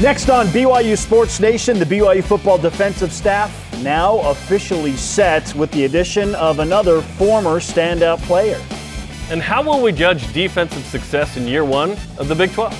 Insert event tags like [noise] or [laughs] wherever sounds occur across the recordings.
Next on BYU Sports Nation, the BYU football defensive staff now officially set with the addition of another former standout player. And how will we judge defensive success in year one of the Big 12?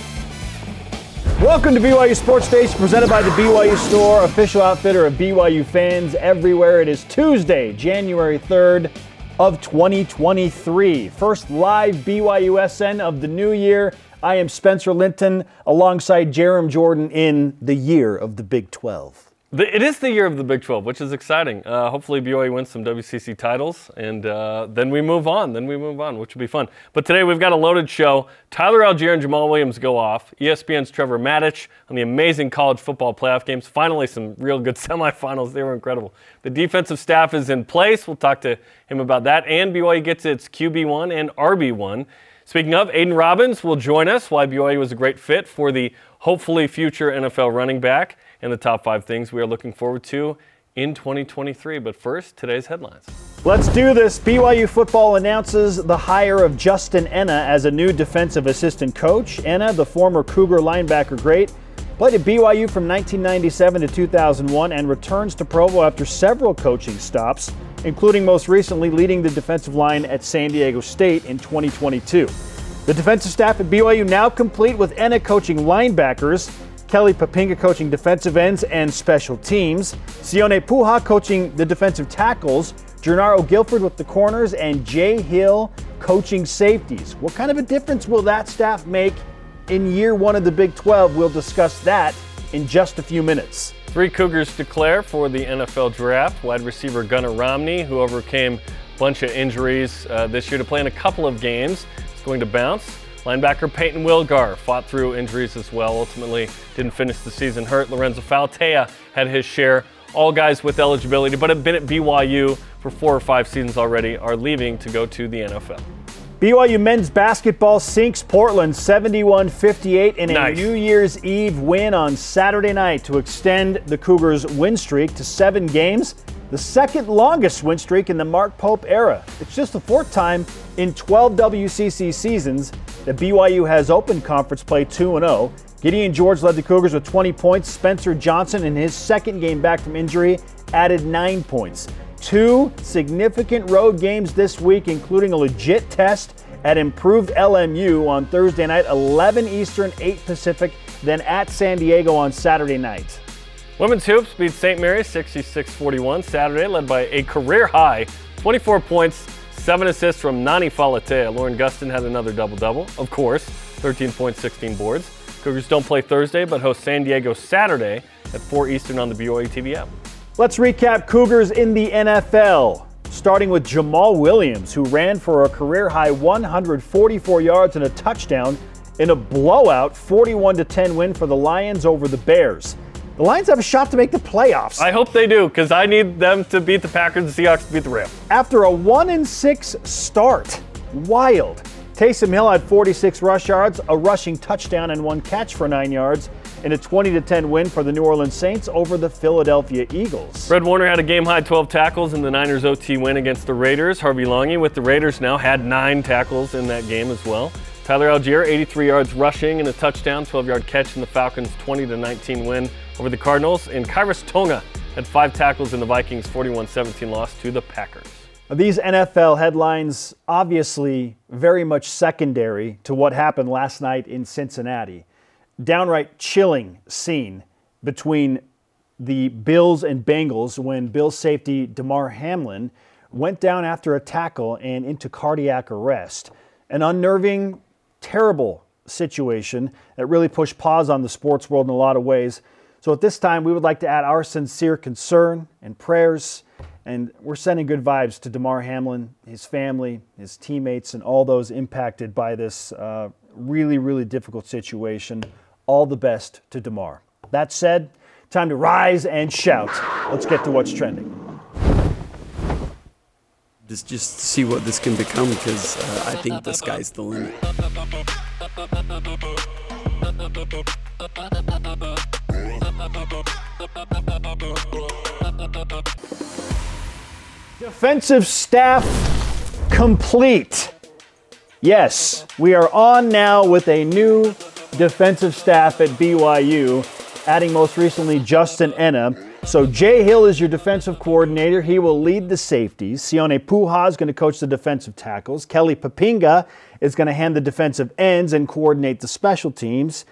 Welcome to BYU Sports Nation, presented by the BYU Store, official outfitter of BYU fans everywhere. It is Tuesday, January 3rd of 2023. First live BYUSN of the new year. I am Spencer Linton alongside Jarom Jordan in the year of the Big 12. It is the year of the Big 12, which is exciting. Uh, hopefully, BYU wins some WCC titles, and uh, then we move on. Then we move on, which will be fun. But today we've got a loaded show. Tyler Allgeier and Jamaal Williams go off. ESPN's Trevor Matich on the amazing college football playoff games. Finally, some real good [laughs] semifinals. They were incredible. The defensive staff is in place. We'll talk to him about that. And BYU gets its QB1 and RB1. Speaking of, Aidan Robbins will join us why BYU was a great fit for the hopefully future NFL running back and the top five things we are looking forward to in 2023. But first, today's headlines. Let's do this. BYU football announces the hire of Justin Ena as a new defensive assistant coach. Ena, the former Cougar linebacker great, played at BYU from 1997 to 2001 and returns to Provo after several coaching stops including most recently leading the defensive line at San Diego State in 2022. The defensive staff at BYU now complete with Ena coaching linebackers, Kelly Poppinga coaching defensive ends and special teams, Sione Po'uha coaching the defensive tackles, Jernaro Gilford with the corners, and Jay Hill coaching safeties. What kind of a difference will that staff make in year one of the Big 12? We'll discuss that in just a few minutes. Three Cougars declare for the NFL draft. Wide receiver Gunnar Romney, who overcame a bunch of injuries uh, this year to play in a couple of games, is going to bounce. Linebacker Peyton Wilgar fought through injuries as well. Ultimately, didn't finish the season hurt. Lorenzo Fauatea had his share. All guys with eligibility, but have been at BYU for four or five seasons already, are leaving to go to the NFL. BYU men's basketball sinks Portland 71 58 in a nice. New Year's Eve win on Saturday night to extend the Cougars' win streak to seven games, the second longest win streak in the Mark Pope era. It's just the fourth time in 12 WCC seasons that BYU has opened conference play 2 0. Gideon George led the Cougars with 20 points. Spencer Johnson, in his second game back from injury, added nine points. Two significant road games this week, including a legit test at improved LMU on Thursday night, 11 Eastern, 8 Pacific, then at San Diego on Saturday night. Women's hoops beat St. Mary's 66 41 Saturday, led by a career high 24 points, 7 assists from Nani Falatea. Lauren Gustin had another double double, of course, 13 points, 16 boards. Cougars don't play Thursday, but host San Diego Saturday at 4 Eastern on the BYU TV app. Let's recap Cougars in the NFL, starting with Jamaal Williams, who ran for a career high 144 yards and a touchdown in a blowout 41 10 win for the Lions over the Bears. The Lions have a shot to make the playoffs. I hope they do, because I need them to beat the Packers and the Seahawks to beat the Rams. After a 1 6 start, wild. Taysom Hill had 46 rush yards, a rushing touchdown, and one catch for 9 yards in a 20 10 win for the New Orleans Saints over the Philadelphia Eagles. Fred Warner had a game high 12 tackles in the Niners OT win against the Raiders. Harvey Langi with the Raiders now had nine tackles in that game as well. Tyler Allgeier, 83 yards rushing and a touchdown, 12 yard catch in the Falcons' 20 19 win over the Cardinals. And Khyiris Tonga had five tackles in the Vikings' 41 17 loss to the Packers. These NFL headlines obviously very much secondary to what happened last night in Cincinnati downright chilling scene between the Bills and Bengals when Bills safety Damar Hamlin went down after a tackle and into cardiac arrest. An unnerving, terrible situation that really pushed pause on the sports world in a lot of ways. So at this time, we would like to add our sincere concern and prayers, and we're sending good vibes to Damar Hamlin, his family, his teammates, and all those impacted by this uh, really, really difficult situation all the best to Damar. That said, time to rise and shout. Let's get to what's trending. Just, just see what this can become because uh, I think the sky's the limit. Defensive staff complete. Yes, we are on now with a new defensive staff at BYU, adding most recently Justin Ena. So Jay Hill is your defensive coordinator. He will lead the safeties. Sione Po'uha is going to coach the defensive tackles. Kelly Poppinga is going to hand the defensive ends and coordinate the special teams.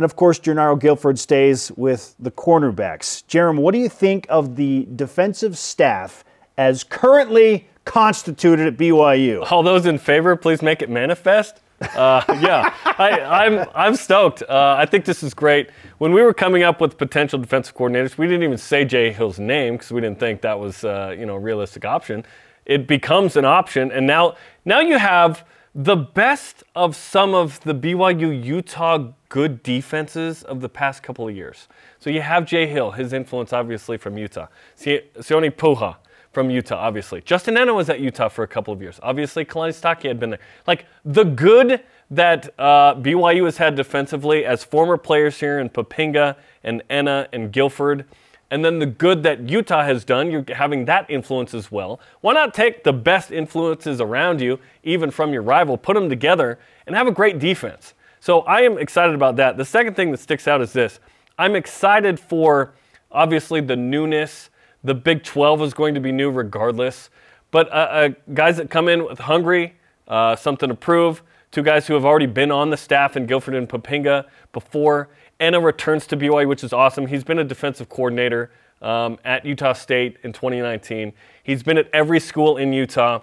And of course, Jernaro Gilford stays with the cornerbacks. Jarom, what do you think of the defensive staff as currently constituted at BYU? [laughs] All those in favor, please make it manifest. Uh, [laughs] yeah, I, am I'm, I'm stoked. Uh, I think this is great. When we were coming up with potential defensive coordinators, we didn't even say Jay Hill's name because we didn't think that was uh, you know a realistic option. It becomes an option, and now now you have the best of some of the BYU Utah good defenses of the past couple of years. So you have Jay Hill, his influence obviously from Utah. Sione Po'uha from Utah, obviously. Justin Ena was at Utah for a couple of years. Obviously, Kalani Sitake had been there. Like the good that uh, BYU has had defensively as former players here in Poppinga and Ena and Gilford – and then the good that Utah has done, you're having that influence as well. Why not take the best influences around you, even from your rival, put them together, and have a great defense? So I am excited about that. The second thing that sticks out is this I'm excited for obviously the newness. The Big 12 is going to be new regardless. But uh, uh, guys that come in with hungry, uh, something to prove, two guys who have already been on the staff in Gilford and Poppinga before, Ena returns to BYU, which is awesome. He's been a defensive coordinator um, at Utah State in 2019. He's been at every school in Utah.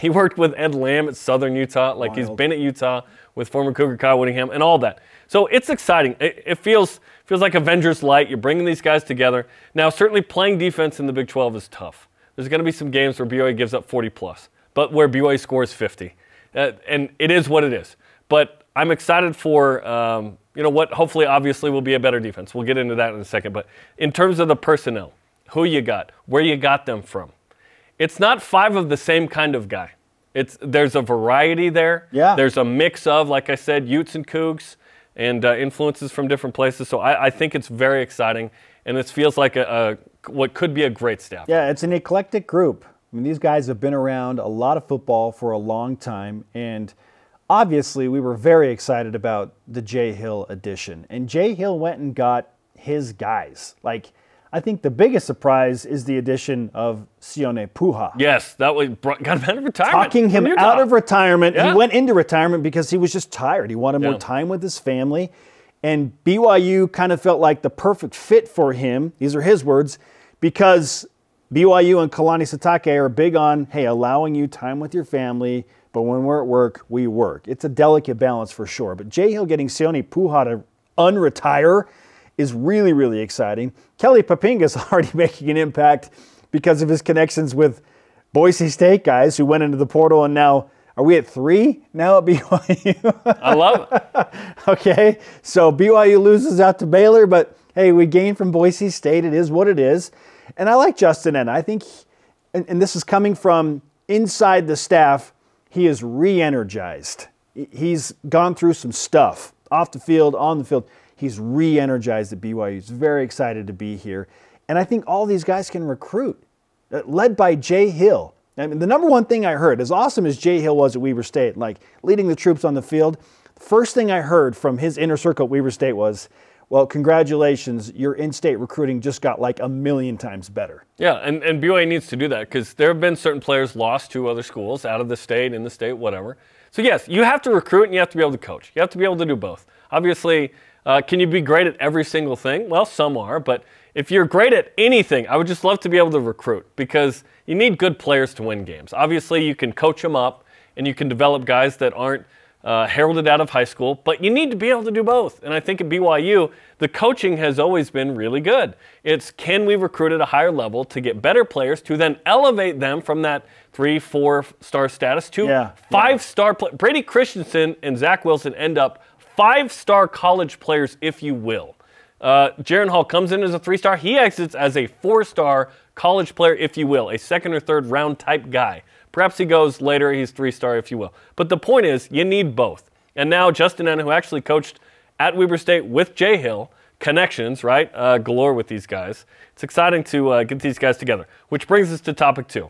He worked with Ed Lamb at Southern Utah. Like Wild. he's been at Utah with former Cougar Kyle Whittingham and all that. So it's exciting. It, it, feels feels like Avengers Light. You're bringing these guys together. Now, certainly playing defense in the Big 12 is tough. There's going to be some games where BYU gives up 40 plus, but where BYU scores 50, uh, and it is what it is. But I'm excited for um, you know what hopefully obviously will be a better defense. We'll get into that in a second. But in terms of the personnel, who you got, where you got them from, it's not five of the same kind of guy. It's there's a variety there. Yeah. There's a mix of, like I said, Utes and Cougs, and uh, influences from different places. So I, I, think it's very exciting, and it feels like a, a what could be a great staff. Yeah, it's an eclectic group. I mean, these guys have been around a lot of football for a long time, and obviously we were very excited about the Jay Hill addition. And Jay Hill went and got his guys. Like, I think the biggest surprise is the addition of Sione Po'uha. Yes, that was got him out of retirement. Talking him out of retirement. Yeah. He went into retirement because he was just tired. He wanted yeah. more time with his family. And BYU kind of felt like the perfect fit for him. These are his words, because BYU and Kalani Sitake are big on, hey, allowing you time with your family, but when we're at work, we work. It's a delicate balance for sure. But Jay Hill getting Sione Po'uha to unretire is really, really exciting. Kelly Poppinga is [laughs] already making an impact because of his connections with Boise State guys who went into the portal and now are we at three now at [laughs] BYU? I love it. [laughs] okay, so BYU loses out to Baylor, but hey, we gain from Boise State. It is what it is. And I like Justin and I think, and, and this is coming from inside the staff he is re energized. He's gone through some stuff off the field, on the field. He's re energized at BYU. He's very excited to be here. And I think all these guys can recruit, uh, led by Jay Hill. I mean, the number one thing I heard, as awesome as Jay Hill was at Weber State, like leading the troops on the field, first thing I heard from his inner circle at Weber State was, well, congratulations, your in-state recruiting just got like a million times better. Yeah, and, and BYU needs to do that because there have been certain players lost to other schools, out of the state, in the state, whatever. So yes, you have to recruit and you have to be able to coach. You have to be able to do both. Obviously, uh, can you be great at every single thing? Well, some are, but if you're great at anything, I would just love to be able to recruit because you need good players to win games. Obviously, you can coach them up and you can develop guys that aren't uh, heralded out of high school, but you need to be able to do both. And I think at BYU, the coaching has always been really good. It's can we recruit at a higher level to get better players to then elevate them from that three, four star status to yeah, five yeah. star play. Brady Christensen and Zach Wilson end up five star college players, if you will. Uh, Jaren Hall comes in as a three star. He exits as a four star college player, if you will, a second or third round type guy. Perhaps he goes later, he's three star, if you will. But the point is, you need both. And now Justin Ena, who actually coached at Weber State with Jay Hill, connections, right? Uh, galore with these guys. It's exciting to uh, get these guys together. Which brings us to topic two.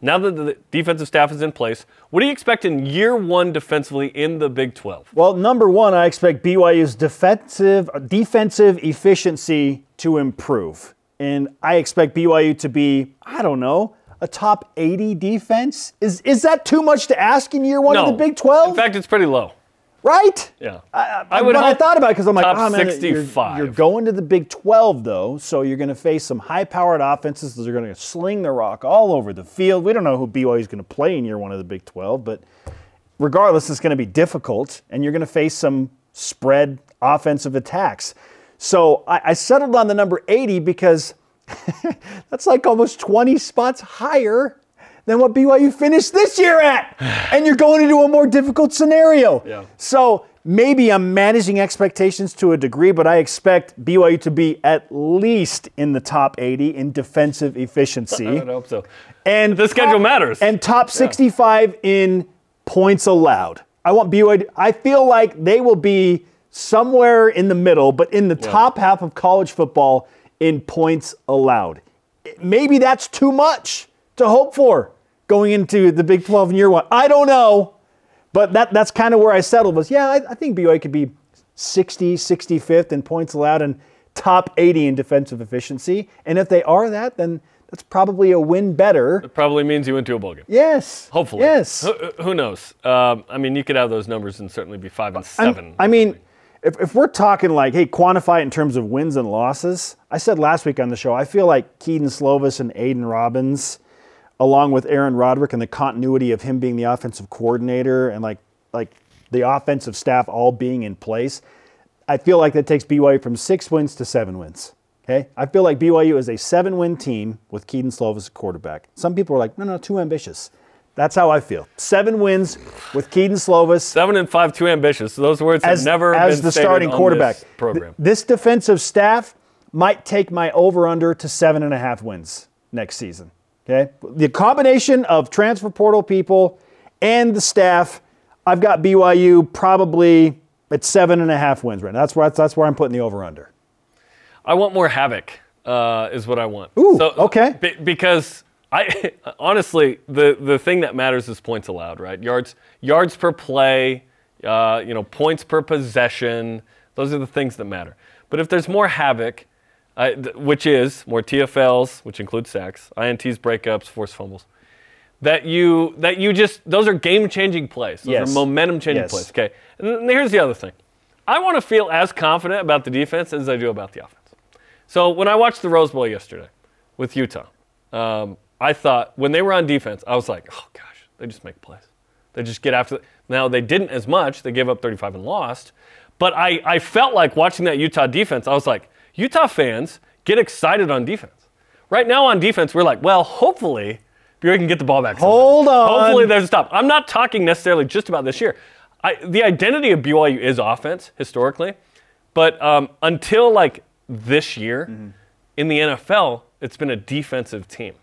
Now that the defensive staff is in place, what do you expect in year one defensively in the Big 12? Well, number one, I expect BYU's defensive defensive efficiency to improve, and I expect BYU to be, I don't know, a top 80 defense. Is is that too much to ask in year one no. of the Big 12? In fact, it's pretty low. right? Yeah. I, would. I thought about it because I'm like, oh, man, you're- You're, going to the Big 12 though, so you're going to face some high-powered offenses. They're going to sling the rock all over the field. We don't know who BYU is going to play in year one of the Big 12, but regardless, it's going to be difficult, and you're going to face some spread offensive attacks. So I, I settled on the number 80 because [laughs] that's like almost 20 spots higher than what BYU finished this year at. [sighs] And you're going into a more difficult scenario. Yeah. So maybe I'm managing expectations to a degree, but I expect BYU to be at least in the top 80 in defensive efficiency. [laughs] I would hope so. And The schedule top- matters. And top 65 in points allowed. I want BYU. to- I feel like they will be somewhere in the middle, but in the top half of college football in points allowed. Maybe that's too much to hope for going into the Big 12 in year one. I don't know, but that that's kind of where I settled. Was yeah, I, I think BYU could be 60, 65th in points allowed and top 80 in defensive efficiency. And if they are that, then that's probably a win better. It probably means you went to a bowl game. Yes. Hopefully. Yes. Who, who knows? Um, I mean, you could have those numbers and certainly be five and I'm- 7 I mean, if, if we're talking like, hey, quantify it in terms of wins and losses, I said last week on the show, I feel like Kedon Slovis and Aidan Robbins, along with Aaron Roderick and the continuity of him being the offensive coordinator and like like the offensive staff all being in place, I feel like that takes BYU from six wins to seven wins. Okay, I feel like BYU is a seven-win team with Kedon Slovis quarterback. Some people are like, no, no, too ambitious. That's how I feel. Seven wins with Kedon Slovis seven and five, too ambitious. Those words have as, never as been the starting quarterback. this program. Th- This defensive staff might take my over under to seven and a half wins next season. Okay, the combination of transfer portal people and the staff, I've got BYU probably at seven and a half wins right now. That's where that's where I'm putting the over under. I want more havoc. Uh, is what I want. Ooh, okay. be- because I [laughs] honestly, the the thing that matters is points allowed, right? Yards yards per play, uh, you know, points per possession. Those are the things that matter. But if there's more havoc, uh, th- which is more TFLs, which include sacks, INTs, breakups, forced fumbles, that you that you just those are game changing plays. Those Yes. are momentum changing Yes. plays. Okay. And here's the other thing. I want to feel as confident about the defense as I do about the offense. So when I watched the Rose Bowl yesterday with Utah, um, I thought when they were on defense, I was like, oh gosh, they just make plays. They just get after. Now they didn't as much. They gave up 35 and lost. But I, I felt like watching that Utah defense. I was like, Utah fans get excited on defense. Right now on defense, we're like, well, hopefully BYU can get the ball back. somehow. Hold on. Hopefully there's a stop. I'm not talking necessarily just about this year. I, the identity of BYU is offense historically, but um, until like this year Mm-hmm. in the NFL, it's been a defensive team.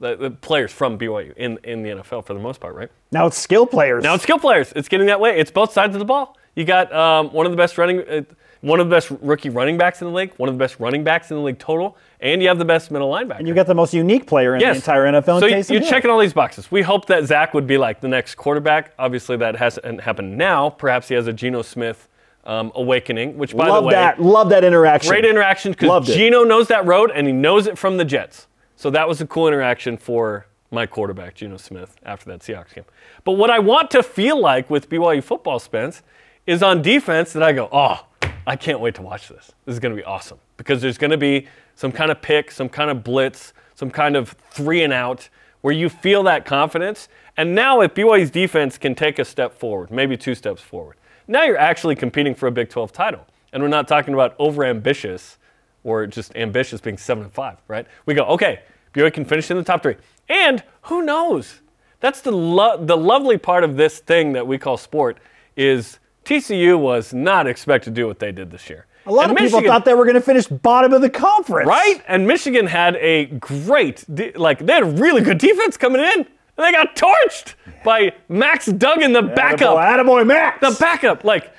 The, the players from BYU in, in the NFL for the most part, right? Now it's skill players. Now it's skill players. It's getting that way. It's both sides of the ball. You got um, one of the best running, uh, one of the best rookie running backs in the league, one of the best running backs in the league total, and you have the best middle linebacker. And you got the most unique player in Yes. the entire NFL. in So Taysom you're Hill. checking all these boxes. We hope that Zach would be like the next quarterback. Obviously, that hasn't happened now. Perhaps he has a Geno Smith um, awakening, which, by Love the way, that. Love that interaction. great interaction because. Geno knows that road and he knows it from the Jets. So that was a cool interaction for my quarterback, Geno Smith, after that Seahawks game. But what I want to feel like with BYU football, Spence, is on defense that I go, oh, I can't wait to watch this. This is going to be awesome because there's going to be some kind of pick, some kind of blitz, some kind of three and out where you feel that confidence. And now, if BYU's defense can take a step forward, maybe two steps forward, now you're actually competing for a Big 12 title. And we're not talking about over ambitious or just ambitious being seven and five, right? We go, okay, BYU can finish in the top three. And who knows? That's the lo- the lovely part of this thing that we call sport is TCU was not expected to do what they did this year. A lot And of people thought they were going to finish bottom of the conference. Right? And Michigan had a great, de- like, they had a really good defense coming in. And they got torched by Max Duggan, the backup. Attaboy, Attaboy Max. The backup. Like,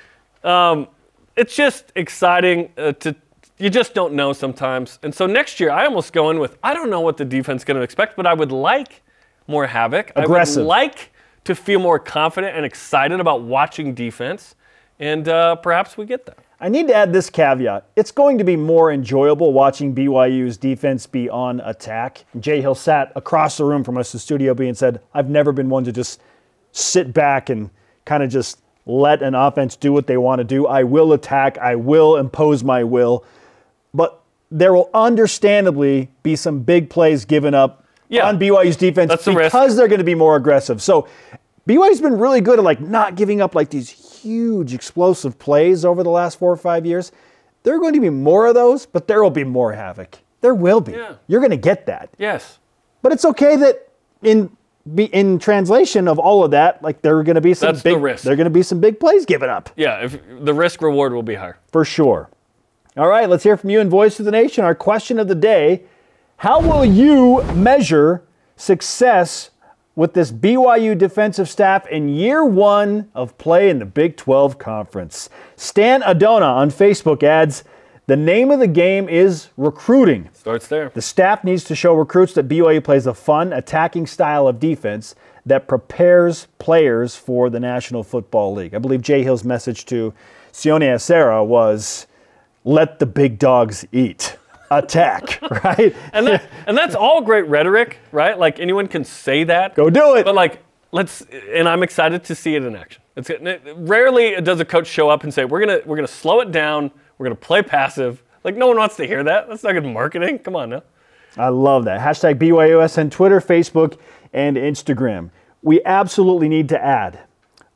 um, it's just exciting uh, to, you just don't know sometimes. And so next year, I almost go in with, I don't know what the defense is going to expect, but I would like more havoc. Aggressive. I would like to feel more confident and excited about watching defense, and uh, perhaps we get that. I need to add this caveat. It's going to be more enjoyable watching BYU's defense be on attack. Jay Hill sat across the room from us in the Studio B and said, I've never been one to just sit back and kind of just let an offense do what they want to do. I will attack, I will impose my will. But there will understandably be some big plays given up Yeah. on BYU's defense the risk. because they're going to be more aggressive. So BYU's been really good at like not giving up like these huge explosive plays over the last four or five years. There are going to be more of those, but there will be more havoc. There will be. Yeah. You're going to get that. Yes. But it's okay that in be in translation of all of that, like there are going to be some That's the big risk. there are going to be some big plays given up Yeah, if the risk reward will be higher. for sure. All right, let's hear from you in Voice of the Nation. Our question of the day How will you measure success with this BYU defensive staff in year one of play in the Big 12 Conference? Stan Adona on Facebook adds The name of the game is recruiting. Starts there. The staff needs to show recruits that BYU plays a fun, attacking style of defense that prepares players for the National Football League. I believe Jay Hill's message to Sione Acera was let the big dogs eat. Attack, [laughs] right? And that, and that's all great rhetoric, right? Like anyone can say that. Go do it. But like, let's. And I'm excited to see it in action. It's rarely does a coach show up and say, "We're gonna we're gonna slow it down. We're gonna play passive." Like no one wants to hear that. That's not good marketing. Come on now. I love that. Hashtag BYUS on Twitter, Facebook, and Instagram. We absolutely need to add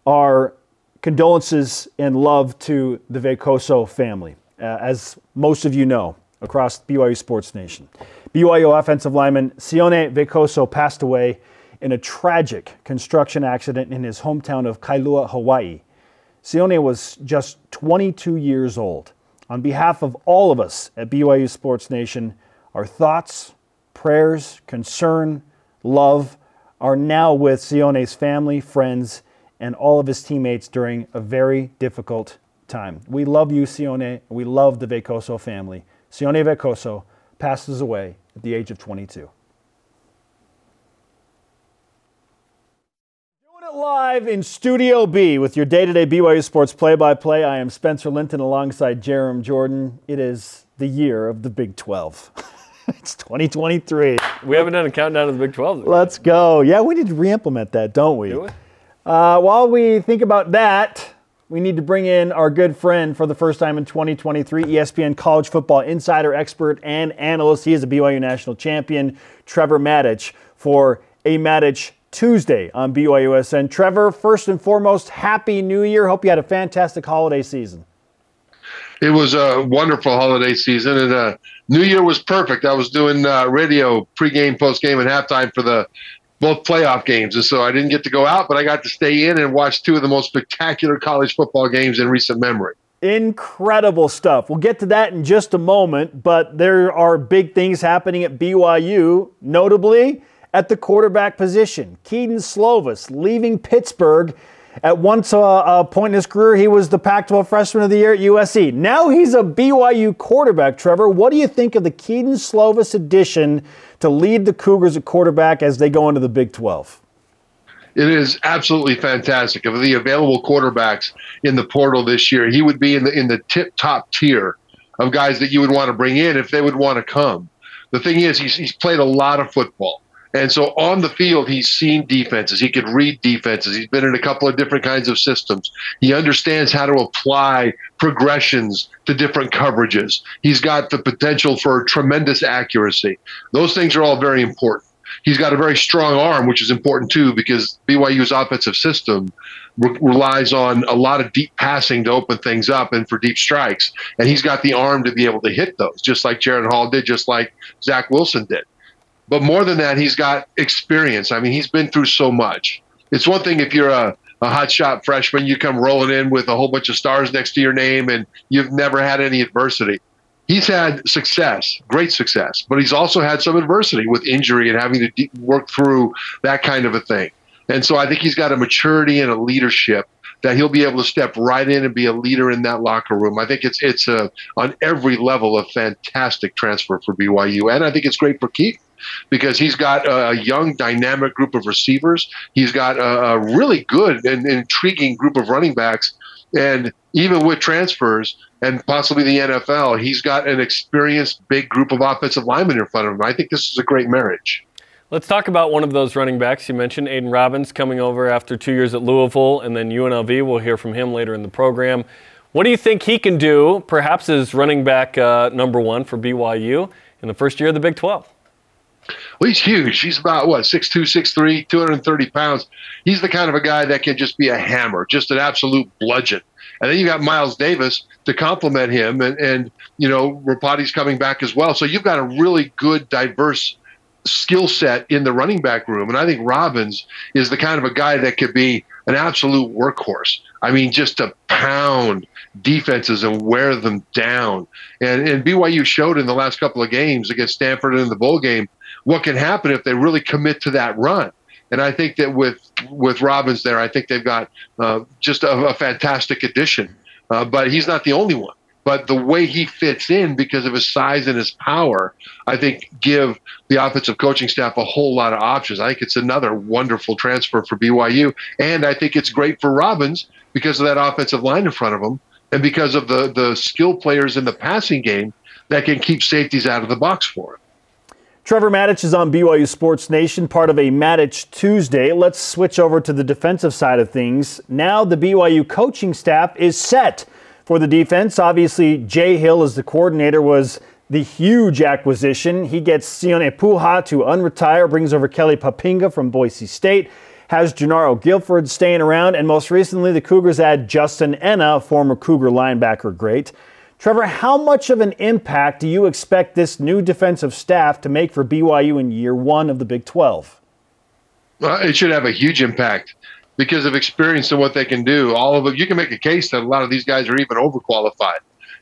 our condolences and love to the Veikoso family. Uh, as most of you know, across BYU Sports Nation, BYU offensive lineman Sione Veikoso passed away in a tragic construction accident in his hometown of Kailua, Hawaii. Sione was just 22 years old. On behalf of all of us at BYU Sports Nation, our thoughts, prayers, concern, love are now with Sione's family, friends, and all of his teammates during a very difficult time. We love you, Sione. We love the Veikoso family. Sione Veikoso passes away at the age of 22. Doing it live in Studio B with your day-to-day BYU Sports play-by-play. I am Spencer Linton alongside Jarom Jordan. It is the year of the Big 12. [laughs] it's 2023. We haven't done a countdown to the Big 12. yet. Let's go. Yeah, we need to re-implement that, don't we? Do we? Uh, while we think about that, we need to bring in our good friend for the first time in 2023, ESPN college football insider, expert, and analyst. He is a BYU national champion, Trevor Matich, for a Matich Tuesday on BYUSN. Trevor, first and foremost, Happy New Year. Hope you had a fantastic holiday season. It was a wonderful holiday season, and uh, New Year was perfect. I was doing uh, radio pregame, postgame, and halftime for the both playoff games, and so I didn't get to go out, but I got to stay in and watch two of the most spectacular college football games in recent memory. Incredible stuff. We'll get to that in just a moment, but there are big things happening at BYU, notably at the quarterback position. Kedon Slovis leaving Pittsburgh. At once uh, uh, point in his career, he was the Pac 12 Freshman of the Year at USC. Now he's a BYU quarterback. Trevor, what do you think of the Kedon Slovis addition to lead the Cougars at quarterback as they go into the Big 12? It is absolutely fantastic. Of the available quarterbacks in the portal this year, he would be in the in the tip top tier of guys that you would want to bring in if they would want to come. The thing is, he's, he's played a lot of football. And so on the field, he's seen defenses. He could read defenses. He's been in a couple of different kinds of systems. He understands how to apply progressions to different coverages. He's got the potential for tremendous accuracy. Those things are all very important. He's got a very strong arm, which is important too, because BYU's offensive system re- relies on a lot of deep passing to open things up and for deep strikes. And he's got the arm to be able to hit those, just like Jaren Hall did, just like Zach Wilson did. But more than that, he's got experience. I mean, he's been through so much. It's one thing if you're a, a hot shot freshman, you come rolling in with a whole bunch of stars next to your name and you've never had any adversity. He's had success, great success, but he's also had some adversity with injury and having to de- work through that kind of a thing. And so I think he's got a maturity and a leadership that he'll be able to step right in and be a leader in that locker room. I think it's it's a on every level a fantastic transfer for BYU, and I think it's great for Keith. Because he's got a young, dynamic group of receivers. He's got a, really good and intriguing group of running backs. And even with transfers and possibly the NFL, he's got an experienced big group of offensive linemen in front of him. I think this is a great marriage. Let's talk about one of those running backs you mentioned, Aidan Robbins, coming over after two years at Louisville and then UNLV. We'll hear from him later in the program. What do you think he can do, perhaps as running back uh, number one for BYU in the first year of the Big 12? Well, he's huge. He's about what 6'2", 6'3", 230 pounds. He's the kind of a guy that can just be a hammer, just an absolute bludgeon. And then you got Miles Davis to complement him, and and you know Ropati's coming back as well. So you've got a really good, diverse skill set in the running back room. And I think Robbins is the kind of a guy that could be an absolute workhorse. I mean, just to pound defenses and wear them down. And, and BYU showed in the last couple of games against Stanford and in the bowl game what can happen if they really commit to that run. And I think that with with Robbins there, I think they've got uh, just a, a, fantastic addition. Uh, but he's not the only one. But the way he fits in because of his size and his power, I think give the offensive coaching staff a whole lot of options. I think it's another wonderful transfer for BYU. And I think it's great for Robbins because of that offensive line in front of him and because of the, the skill players in the passing game that can keep safeties out of the box for him. Trevor Matich is on BYU Sports Nation, part of a Matich Tuesday. Let's switch over to the defensive side of things. Now the BYU coaching staff is set for the defense. Obviously, Jay Hill as the coordinator was the huge acquisition. He gets Sione Po'uha to unretire, brings over Kelly Poppinga from Boise State, has Jernaro Gilford staying around, and most recently, the Cougars add Justin Ena, former Cougar linebacker great. Trevor, how much of an impact do you expect this new defensive staff to make for BYU in year one of the Big 12? Well, it should have a huge impact because of experience and what they can do. All of them, you can make a case that a lot of these guys are even overqualified.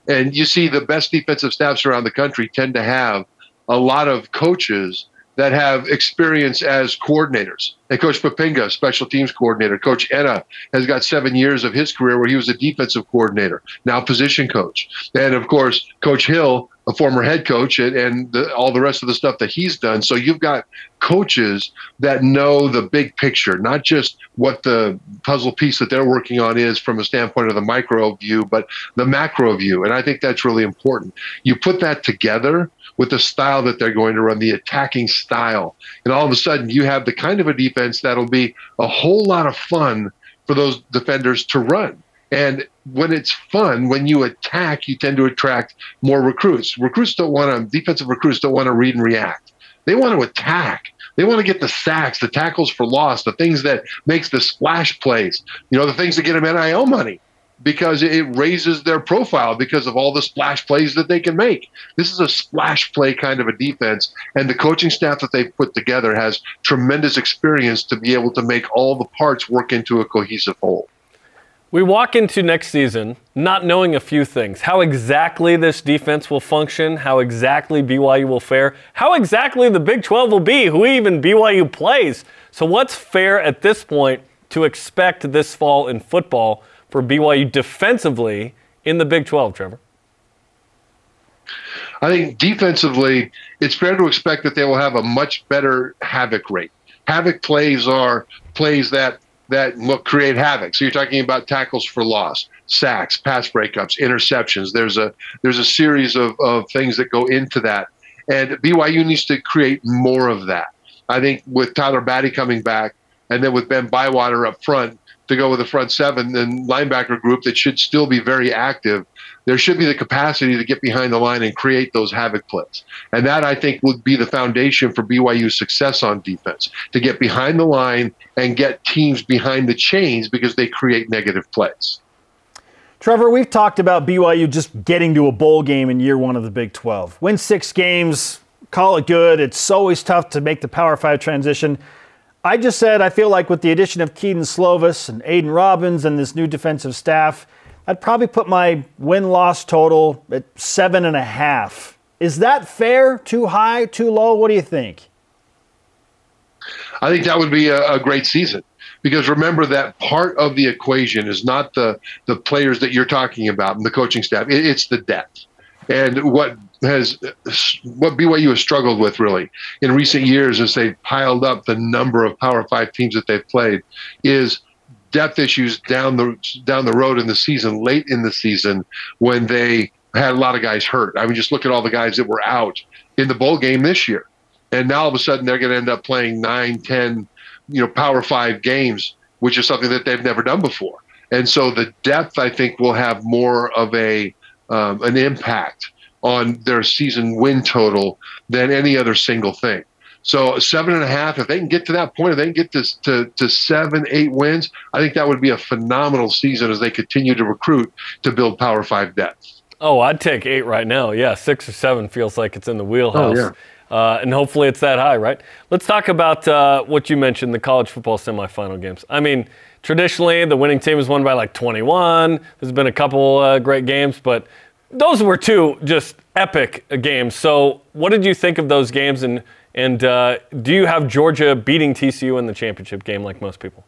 And you see the best defensive staffs around the country tend to have a lot of coaches that have experience as coordinators. And Coach Poppinga, special teams coordinator. Coach Ena has got seven years of his career where he was a defensive coordinator, now position coach. And of course, Coach Hill, a former head coach, and, and the, all the rest of the stuff that he's done. So you've got coaches that know the big picture, not just what the puzzle piece that they're working on is from a standpoint of the micro view, but the macro view. And I think that's really important. You put that together with the style that they're going to run, the attacking style. And all of a sudden, you have the kind of a defense that'll be a whole lot of fun for those defenders to run. And when it's fun, when you attack, you tend to attract more recruits. Recruits don't want to, defensive recruits don't want to read and react. They want to attack. They want to get the sacks, the tackles for loss, the things that makes the splash plays, you know, the things that get them NIL money because it raises their profile because of all the splash plays that they can make. This is a splash play kind of a defense, and the coaching staff that they've put together has tremendous experience to be able to make all the parts work into a cohesive whole. We walk into next season not knowing a few things how exactly this defense will function, how exactly BYU will fare, how exactly the Big 12 will be, who even BYU plays. So, what's fair at this point to expect this fall in football? for BYU defensively in the Big 12, Trevor? I think defensively, it's fair to expect that they will have a much better havoc rate. Havoc plays are plays that that look create havoc. So you're talking about tackles for loss, sacks, pass breakups, interceptions. There's a there's a series of, of things that go into that. And BYU needs to create more of that. I think with Tyler Batty coming back and then with Ben Bywater up front, to go with the front seven and linebacker group that should still be very active. There should be the capacity to get behind the line and create those havoc plays. And that, I think, would be the foundation for BYU's success on defense to get behind the line and get teams behind the chains because they create negative plays. Trevor, we've talked about BYU just getting to a bowl game in year one of the Big 12. Win six games, call it good. It's always tough to make the Power Five transition. I just said I feel like with the addition of Kedon Slovis and Aidan Robbins and this new defensive staff, I'd probably put my win loss total at seven and a half. Is that fair? Too high? Too low? What do you think? I think that would be a, a great season because remember that part of the equation is not the the players that you're talking about and the coaching staff. It, it's the depth. And what has what BYU has struggled with really in recent years as they've piled up the number of Power Five teams that they've played is depth issues down the down the road in the season, late in the season when they had a lot of guys hurt. I mean, just look at all the guys that were out in the bowl game this year, and now all of a sudden they're going to end up playing nine, ten, you know, Power Five games, which is something that they've never done before. And so the depth, I think, will have more of a um, an impact on their season win total than any other single thing. So seven and a half, if they can get to that point, if they can get to, to, to seven, eight wins, I think that would be a phenomenal season as they continue to recruit to build Power Five depth. Oh, I'd take eight right now. Yeah, six or seven feels like it's in the wheelhouse. Oh, yeah. Uh, and hopefully it's that high, right? Let's talk about uh, what you mentioned the college football semifinal games. I mean, traditionally, the winning team has won by like 21. There's been a couple uh, great games, but those were two just epic games. So, what did you think of those games? And, and uh, do you have Georgia beating TCU in the championship game like most people?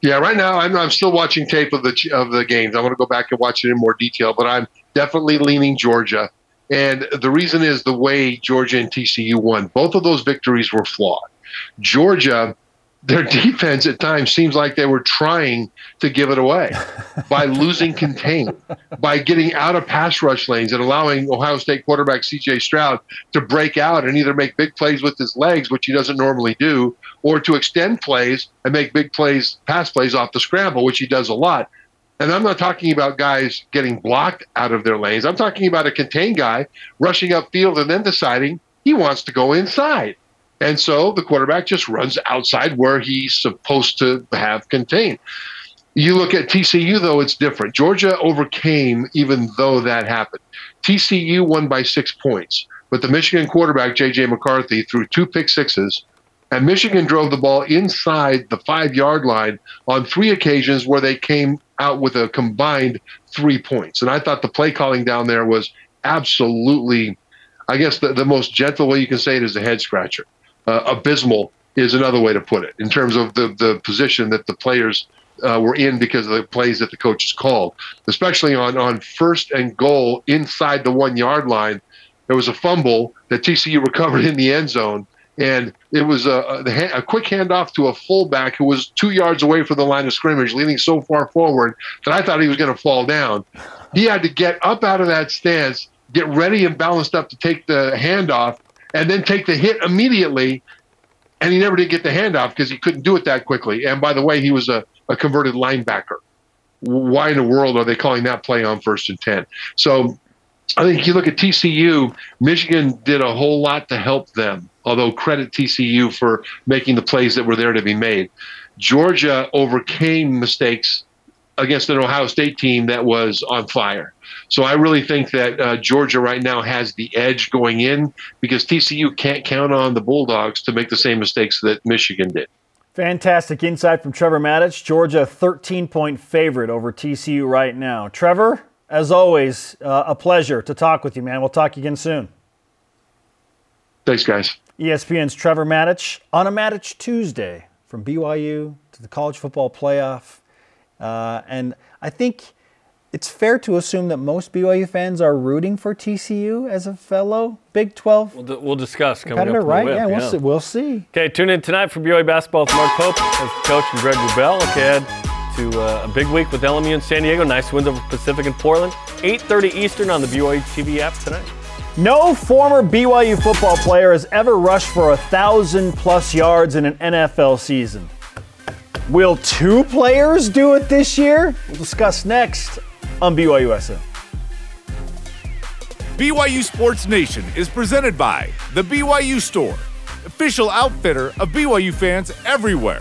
Yeah, right now I'm, I'm still watching tape of the of the games. I want to go back and watch it in more detail, but I'm definitely leaning Georgia. And the reason is the way Georgia and TCU won. Both of those victories were flawed. Georgia their defense at times seems like they were trying to give it away [laughs] by losing contain, by getting out of pass rush lanes and allowing Ohio State quarterback CJ Stroud to break out and either make big plays with his legs, which he doesn't normally do, or to extend plays and make big plays, pass plays off the scramble, which he does a lot. And I'm not talking about guys getting blocked out of their lanes. I'm talking about a contained guy rushing upfield and then deciding he wants to go inside. And so the quarterback just runs outside where he's supposed to have contained. You look at TCU, though, it's different. Georgia overcame even though that happened. TCU won by six points, but the Michigan quarterback, J.J. McCarthy, threw two pick sixes, and Michigan drove the ball inside the five yard line on three occasions where they came out with a combined three points. And I thought the play calling down there was absolutely, I guess the, the most gentle way you can say it is a head scratcher uh, abysmal is another way to put it in terms of the, the position that the players uh, were in because of the plays that the coaches called, especially on, on first and goal inside the one yard line. There was a fumble that TCU recovered in the end zone, and it was a, a, a quick handoff to a fullback who was two yards away from the line of scrimmage, leaning so far forward that I thought he was going to fall down. He had to get up out of that stance, get ready and balanced up to take the handoff, and then take the hit immediately. And he never did get the handoff because he couldn't do it that quickly. And by the way, he was a, a converted linebacker. Why in the world are they calling that play on first and 10? So I think you look at TCU, Michigan did a whole lot to help them, although credit TCU for making the plays that were there to be made. Georgia overcame mistakes against an Ohio State team that was on fire. So I really think that uh, Georgia right now has the edge going in because TCU can't count on the Bulldogs to make the same mistakes that Michigan did. Fantastic insight from Trevor Matich. Georgia 13 point favorite over TCU right now. Trevor, as always, uh, a pleasure to talk with you, man. We'll talk again soon. Thanks, guys. ESPN's Trevor Matich on a Matich Tuesday from BYU to the college football playoff. Uh, and I think it's fair to assume that most BYU fans are rooting for TCU as a fellow Big 12 we'll, d- we'll discuss coming up. Right? Whip, yeah, we'll, yeah. See, we'll see. Okay, tune in tonight for BYU basketball with Mark Pope as coach and Greg Wrubell. Okay, to uh, a big week with LMU in San Diego. Nice wins over Pacific and Portland. 8:30 Eastern on the BYU TV app tonight. No former BYU football player has ever rushed for a thousand plus yards in an NFL season. Will two players do it this year? We'll discuss next on BYUSN. BYU Sports Nation is presented by The BYU Store, official outfitter of BYU fans everywhere.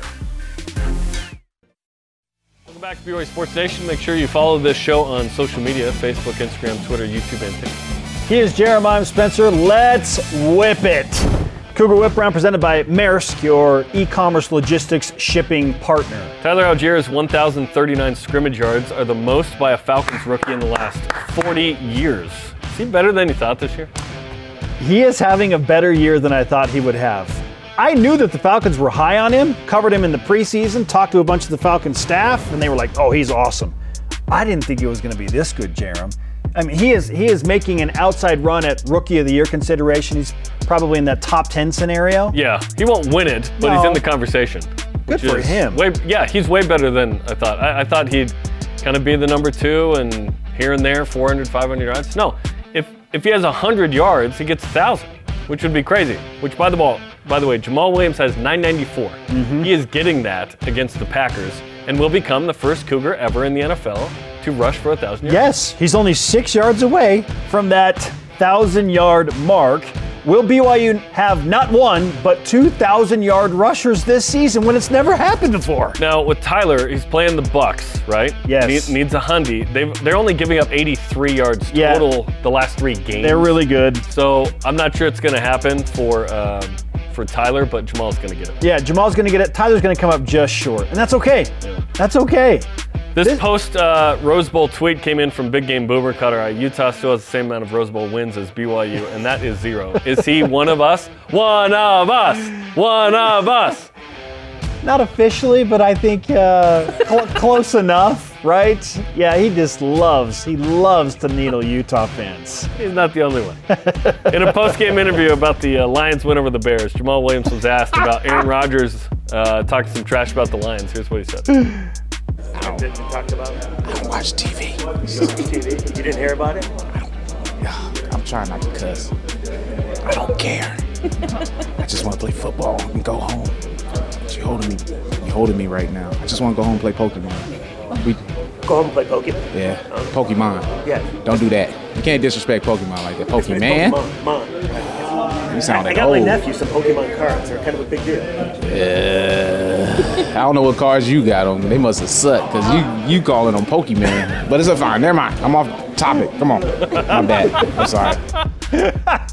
Welcome back to BYU Sports Nation. Make sure you follow this show on social media Facebook, Instagram, Twitter, YouTube, and TikTok. He is Jeremiah Spencer. Let's whip it. Cougar Whip Round presented by Maersk, your e-commerce logistics shipping partner. Tyler Allgeier's 1,039 scrimmage yards are the most by a Falcons rookie in the last 40 years. Is he better than you thought this year? He is having a better year than I thought he would have. I knew that the Falcons were high on him, covered him in the preseason, talked to a bunch of the Falcons staff, and they were like, oh, he's awesome. I didn't think he was going to be this good, Jarom. I mean, he is he is making an outside run at rookie of the year consideration. He's probably in that top ten scenario. Yeah, he won't win it, but he's in the conversation. Good for him. Way, yeah, he's way better than I thought. I, I thought he'd kind of be the number two and here and there 400, 500 yards. No, if if he has 100 yards, he gets 1,000, which would be crazy. Which, by the ball, by the way, Jamaal Williams has 994. Mm-hmm. He is getting that against the Packers and will become the first Cougar ever in the NFL to rush for 1,000 yards. Yes, he's only six yards away from that thousand yard mark. Will BYU have not one, but 2,000 yard rushers this season when it's never happened before? Now with Tyler, he's playing the Bucks, right? Yes. Need- needs a hundy. They they're only giving up 83 yards Yeah. total the last three games. They're really good. So I'm not sure it's going to happen for um, for Tyler, but Jamaal's going to get it. Yeah, Jamaal's going to get it. Tyler's going to come up just short, and that's okay. That's okay. This, This- post uh, Rose Bowl tweet came in from Big Game Boomer Cutter. Uh, Utah still has the same amount of Rose Bowl wins as BYU, and that is zero. is he [laughs] one of us? One of us. One of us. Not officially, but I think uh, cl- [laughs] close enough, right? Yeah, he just loves, he loves to needle Utah fans. He's not the only one. In a post-game interview about the uh, Lions win over the Bears, Jamaal Williams was asked about Aaron Rodgers uh, talking some trash about the Lions. Here's what he said. Watch TV. You don't watch TV. You didn't hear about it? I'm trying not to cuss. I don't care. I just want to play football and go home. You holding me. You holding me right now. I just want to go home and play Pokemon. We, Go home and play Pokemon. yeah, Pokemon. Yeah. Don't do that. You can't disrespect Pokemon like that. Pokemon. Pokemon. Mon. You sound I like got my old. nephew some Pokemon cards. They're kind of a big deal. I don't know what cards you got on. They must have sucked because you you calling them Pokemon. But it's a fine. Never mind. I'm off topic. Come on. My bad. I'm sorry. [laughs]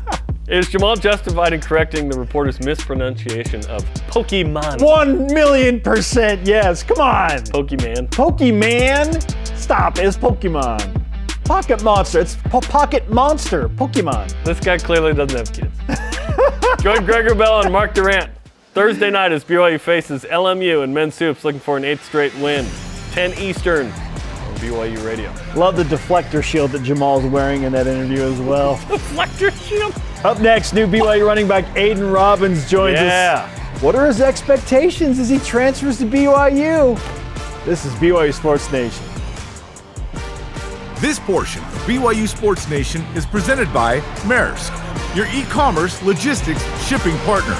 Is Jamaal justified in correcting the reporter's mispronunciation of Pokemon? One million percent yes. Come on. Pokemon. Pokemon? Stop. It's Pokemon. Pocket Monster. It's po- Pocket Monster. Pokemon. This guy clearly doesn't have kids. [laughs] Join Gregor Bell and Mark Durant Thursday night as BYU faces LMU and men's soups looking for an eighth straight win. 10 Eastern on BYU Radio. Love the deflector shield that Jamaal's wearing in that interview as well. [laughs] Deflector shield. Up next, new BYU running back Aidan Robbins joins us. Yeah. us. What are his expectations as he transfers to BYU? This is BYU Sports Nation. This portion of BYU Sports Nation is presented by Maersk, your e commerce logistics shipping partner.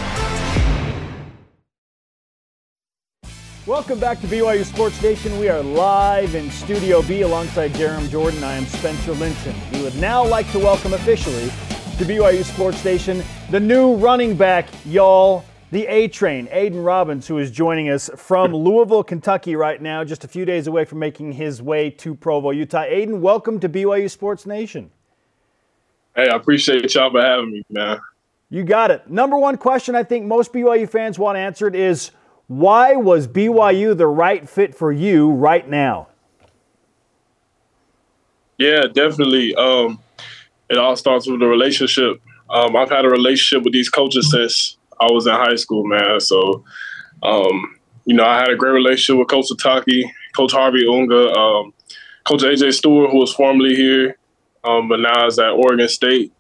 Welcome back to BYU Sports Nation. We are live in Studio B alongside Jarom Jordan. I am Spencer Linton. We would now like to welcome officially to BYU Sports Nation the new running back, y'all, the A Train, Aidan Robbins, who is joining us from [laughs] Louisville, Kentucky right now, just a few days away from making his way to Provo, Utah. Aidan, welcome to BYU Sports Nation. Hey, I appreciate y'all for having me, man. You got it. Number one question I think most BYU fans want answered is why was BYU the right fit for you right now? Yeah, definitely. Um, it all starts with a relationship. Um, I've had a relationship with these coaches since I was in high school, man. So, um, you know, I had a great relationship with Coach Sitake, Coach Harvey Unga, um, Coach AJ Steward, who was formerly here, um, but now is at Oregon State.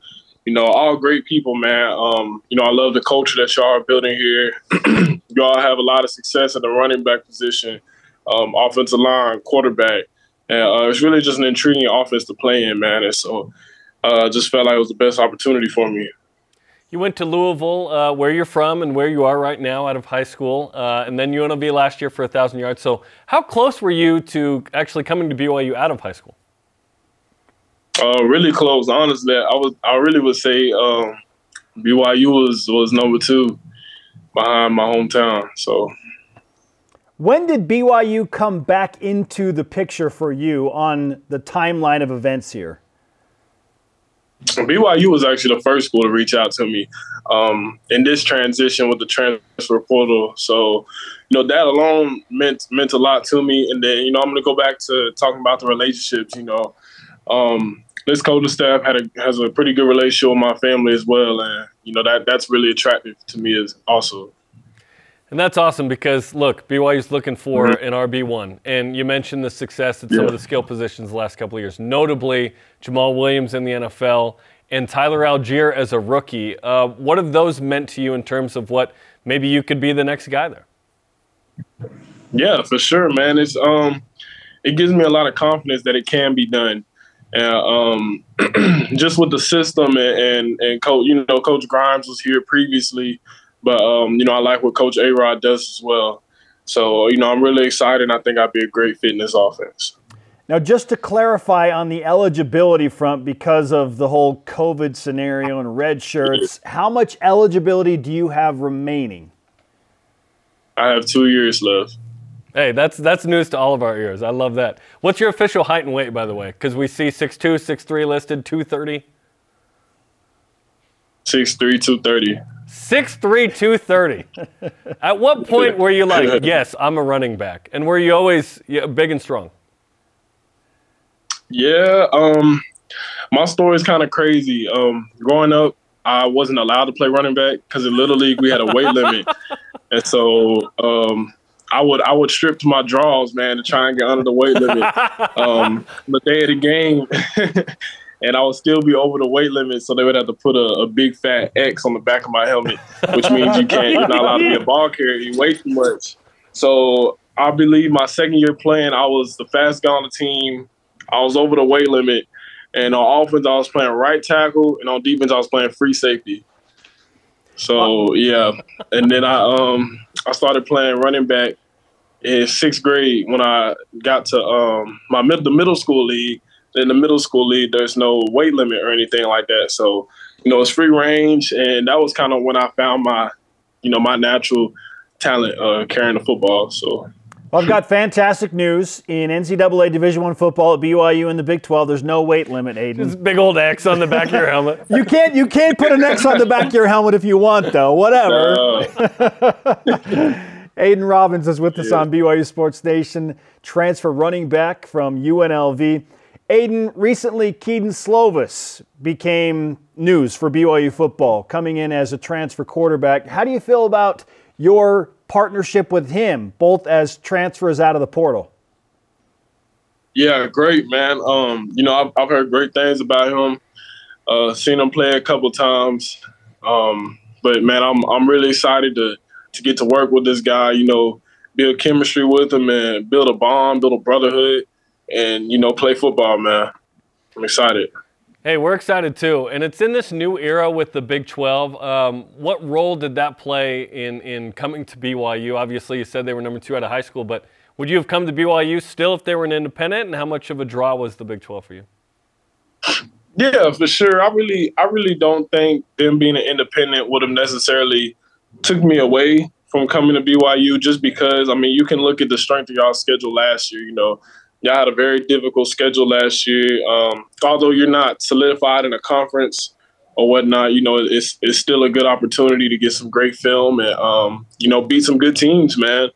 You know, all great people, man. Um, you know, I love the culture that y'all are building here. [clears throat] y'all have a lot of success at the running back position, um, offensive line, quarterback. And uh, it's really just an intriguing offense to play in, man. And so uh, just felt like it was the best opportunity for me. You went to Louisville, uh, where you're from and where you are right now out of high school, uh, and then UNLV last year for 1,000 yards. So, how close were you to actually coming to BYU out of high school? Uh, really close, honestly. I was, I really would say um, BYU was was number two behind my hometown. So When did BYU come back into the picture for you on the timeline of events here? BYU was actually the first school to reach out to me um, in this transition with the transfer portal. So, you know, that alone meant meant a lot to me. And then, you know, I'm going to go back to talking about the relationships. You know, um, this coaching staff had a has a pretty good relationship with my family as well, and you know that that's really attractive to me as also. And that's awesome because look, BYU's looking for an RB one, and you mentioned the success at some of the skill positions the last couple of years, notably Jamaal Williams in the NFL and Tyler Allgeier as a rookie. Uh, what have those meant to you in terms of what maybe you could be the next guy there? Yeah, for sure, man. It's um, it gives me a lot of confidence that it can be done, and um, [clears throat] just with the system and and, and coach, you know, Coach Grimes was here previously, but um, you know, I like what Coach A Rod does as well. So you know, I'm really excited. I think I'd be a great fit in this offense. Now, just to clarify on the eligibility front, because of the whole COVID scenario and red shirts, how much eligibility do you have remaining? I have two years left. Hey, that's that's news to all of our ears. I love that. What's your official height and weight, by the way? Because we see 6'2", 6'3", listed, 230. Six three, two thirty. 6'3", 230. [laughs] At what point were you like, [laughs] yes, I'm a running back? And were you always yeah, big and strong? Yeah, um, my story is kind of crazy. Um, growing up, I wasn't allowed to play running back because in little league we had a weight limit, [laughs] and so um, I would I would strip to my draws, man, to try and get under the weight limit. [laughs] Um, the day of the game, [laughs] and I would still be over the weight limit, so they would have to put a, a big fat X on the back of my helmet, which means you can't you're not allowed to be a ball carrier. You weigh too much. So I believe my second year playing, I was the fastest guy on the team. I was over the weight limit. And on offense, I was playing right tackle, and on defense, I was playing free safety. So yeah, and then I um I started playing running back in sixth grade when I got to um my mid- the middle school league. In the middle school league, there's no weight limit or anything like that. So you know it's free range, and that was kind of when I found my you know my natural talent uh, carrying the football. So Well, I've got fantastic news in NCAA Division One football at BYU in the Big 12. There's no weight limit, Aidan. This big old X on the back of your helmet. [laughs] You can't you can't put an X on the back of your helmet if you want, though. Whatever. uh, [laughs] Aidan Robbins is with us on BYU Sports Nation, transfer running back from UNLV. Aidan, recently Kedon Slovis became news for BYU football, coming in as a transfer quarterback. How do you feel about your partnership with him, both as transfers out of the portal? Yeah, great man. Um, you know, I've, I've heard great things about him. Uh, seen him play a couple times. Um, but man, I'm I'm really excited to to get to work with this guy. You know, build chemistry with him and build a bond, build a brotherhood, and you know, play football, man. I'm excited. Hey, we're excited too, and it's in this new era with the Big 12. Um, what role did that play in in coming to BYU? Obviously, you said they were number two out of high school, but would you have come to BYU still if they were an independent? And how much of a draw was the Big 12 for you? [laughs] Yeah, for sure. I really, I really don't think them being an independent would have necessarily took me away from coming to BYU. Just because, I mean, you can look at the strength of y'all schedule last year. You know, y'all had a very difficult schedule last year. Um, although you're not solidified in a conference or whatnot, you know, it's it's still a good opportunity to get some great film and um, you know beat some good teams, man.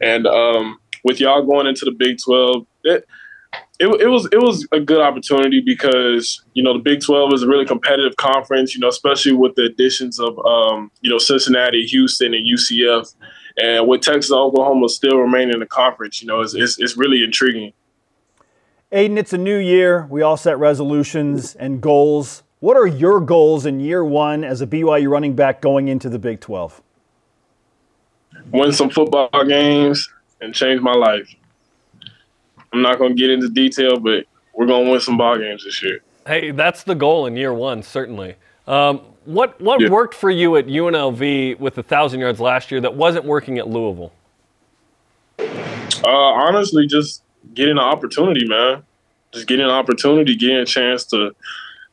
And um, with y'all going into the Big Twelve, it, it, it was it was a good opportunity because you know the Big Twelve is a really competitive conference. You know, especially with the additions of um, you know Cincinnati, Houston, and UCF, and with Texas, Oklahoma still remaining in the conference. You know, it's it's, it's really intriguing. Aidan, it's a new year. We all set resolutions and goals. What are your goals in year one as a BYU running back going into the Big 12? Win some football games and change my life. I'm not going to get into detail, but we're going to win some ball games this year. Hey, that's the goal in year one, certainly. Um, what what Yeah. worked for you at UNLV with the thousand yards last year that wasn't working at Louisville? Uh, honestly, just getting an opportunity, man. Just getting an opportunity, getting a chance to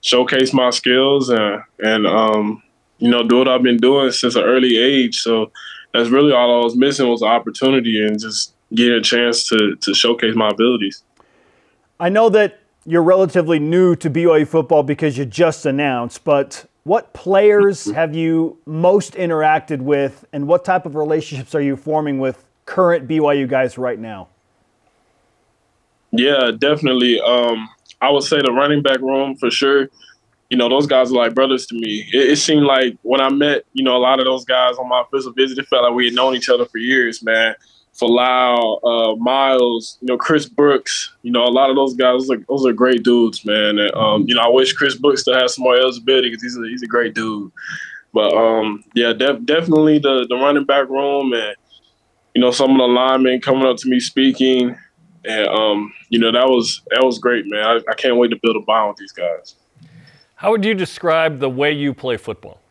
showcase my skills and and um, you know do what I've been doing since an early age. So that's really all I was missing was an opportunity and just getting a chance to to showcase my abilities. I know that you're relatively new to BYU football because you just announced, but what players have you most interacted with and what type of relationships are you forming with current BYU guys right now? Yeah, definitely. Um, I would say the running back room for sure. you know, those guys are like brothers to me. It, it, seemed like when I met, you know, a lot of those guys on my official visit, it felt like we had known each other for years, man. Falau, uh, Miles, you know, Chris Brooks, you know, a lot of those guys, those are, those are great dudes, man. And, um, you know, I wish Chris Brooks still had some more eligibility because he's a, he's a great dude. But, um, yeah, def- definitely the, the running back room and, you know, some of the linemen coming up to me speaking. And, um, you know, that was that was great, man. I, I can't wait to build a bond with these guys. How would you describe the way you play football?